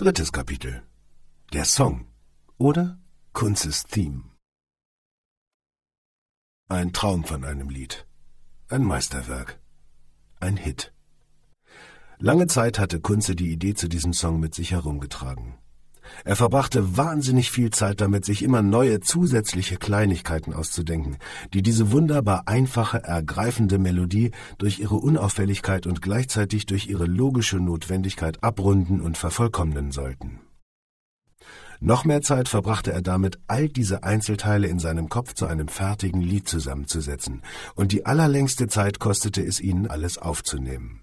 Drittes Kapitel. Der Song oder Kunzes Theme. Ein Traum von einem Lied. Ein Meisterwerk. Ein Hit. Lange Zeit hatte Kunze die Idee zu diesem Song mit sich herumgetragen. Er verbrachte wahnsinnig viel Zeit damit, sich immer neue zusätzliche Kleinigkeiten auszudenken, die diese wunderbar einfache, ergreifende Melodie durch ihre Unauffälligkeit und gleichzeitig durch ihre logische Notwendigkeit abrunden und vervollkommnen sollten. Noch mehr Zeit verbrachte er damit, all diese Einzelteile in seinem Kopf zu einem fertigen Lied zusammenzusetzen, und die allerlängste Zeit kostete es ihn, alles aufzunehmen.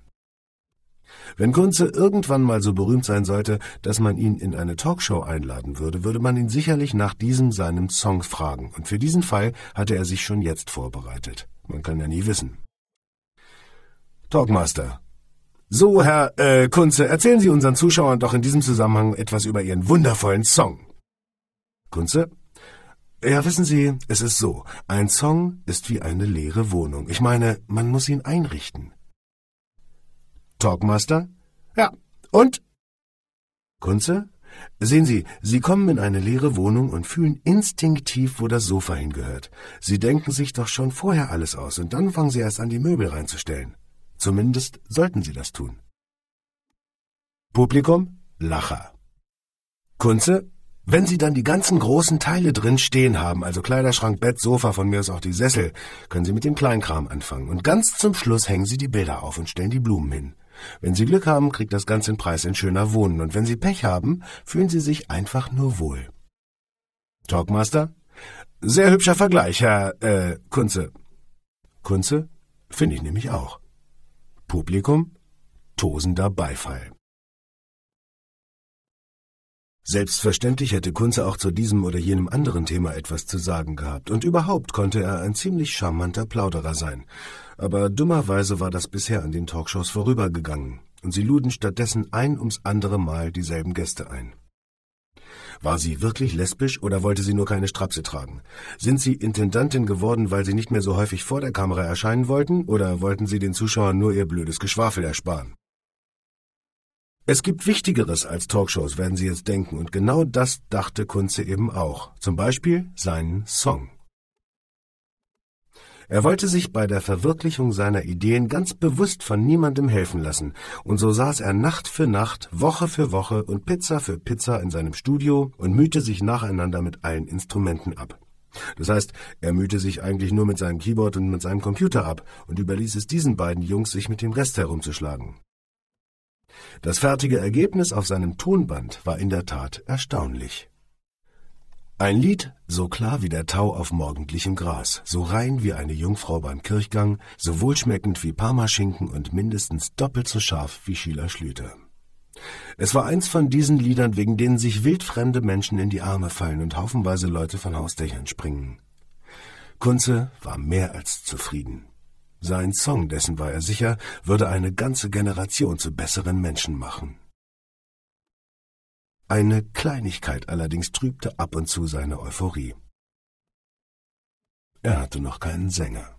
Wenn Kunze irgendwann mal so berühmt sein sollte, dass man ihn in eine Talkshow einladen würde, würde man ihn sicherlich nach diesem seinem Song fragen, und für diesen Fall hatte er sich schon jetzt vorbereitet. Man kann ja nie wissen. Talkmaster. So, Herr äh, Kunze, erzählen Sie unseren Zuschauern doch in diesem Zusammenhang etwas über Ihren wundervollen Song. Kunze. Ja, wissen Sie, es ist so, ein Song ist wie eine leere Wohnung. Ich meine, man muss ihn einrichten. Talkmaster? Ja. Und? Kunze? Sehen Sie, Sie kommen in eine leere Wohnung und fühlen instinktiv, wo das Sofa hingehört. Sie denken sich doch schon vorher alles aus und dann fangen Sie erst an, die Möbel reinzustellen. Zumindest sollten Sie das tun. Publikum? Lacher. Kunze? Wenn Sie dann die ganzen großen Teile drin stehen haben, also Kleiderschrank, Bett, Sofa, von mir aus auch die Sessel, können Sie mit dem Kleinkram anfangen. Und ganz zum Schluss hängen Sie die Bilder auf und stellen die Blumen hin. Wenn Sie Glück haben, kriegt das Ganze den Preis in schöner Wohnen, und wenn Sie Pech haben, fühlen Sie sich einfach nur wohl. Talkmaster? Sehr hübscher Vergleich, Herr, äh, Kunze. Kunze? Finde ich nämlich auch. Publikum? Tosender Beifall. Selbstverständlich hätte Kunze auch zu diesem oder jenem anderen Thema etwas zu sagen gehabt, und überhaupt konnte er ein ziemlich charmanter Plauderer sein. Aber dummerweise war das bisher an den Talkshows vorübergegangen, und sie luden stattdessen ein ums andere Mal dieselben Gäste ein. War sie wirklich lesbisch oder wollte sie nur keine Strapse tragen? Sind sie Intendantin geworden, weil sie nicht mehr so häufig vor der Kamera erscheinen wollten, oder wollten sie den Zuschauern nur ihr blödes Geschwafel ersparen? Es gibt Wichtigeres als Talkshows, werden Sie jetzt denken, und genau das dachte Kunze eben auch. Zum Beispiel seinen Song. Er wollte sich bei der Verwirklichung seiner Ideen ganz bewusst von niemandem helfen lassen, und so saß er Nacht für Nacht, Woche für Woche und Pizza für Pizza in seinem Studio und mühte sich nacheinander mit allen Instrumenten ab. Das heißt, er mühte sich eigentlich nur mit seinem Keyboard und mit seinem Computer ab und überließ es diesen beiden Jungs, sich mit dem Rest herumzuschlagen. Das fertige Ergebnis auf seinem Tonband war in der Tat erstaunlich. Ein Lied, so klar wie der Tau auf morgendlichem Gras, so rein wie eine Jungfrau beim Kirchgang, so wohlschmeckend wie Parmaschinken und mindestens doppelt so scharf wie Schieler Schlüter. Es war eins von diesen Liedern, wegen denen sich wildfremde Menschen in die Arme fallen und haufenweise Leute von Hausdächern springen. Kunze war mehr als zufrieden. Sein Song, dessen war er sicher, würde eine ganze Generation zu besseren Menschen machen. Eine Kleinigkeit allerdings trübte ab und zu seine Euphorie. Er hatte noch keinen Sänger.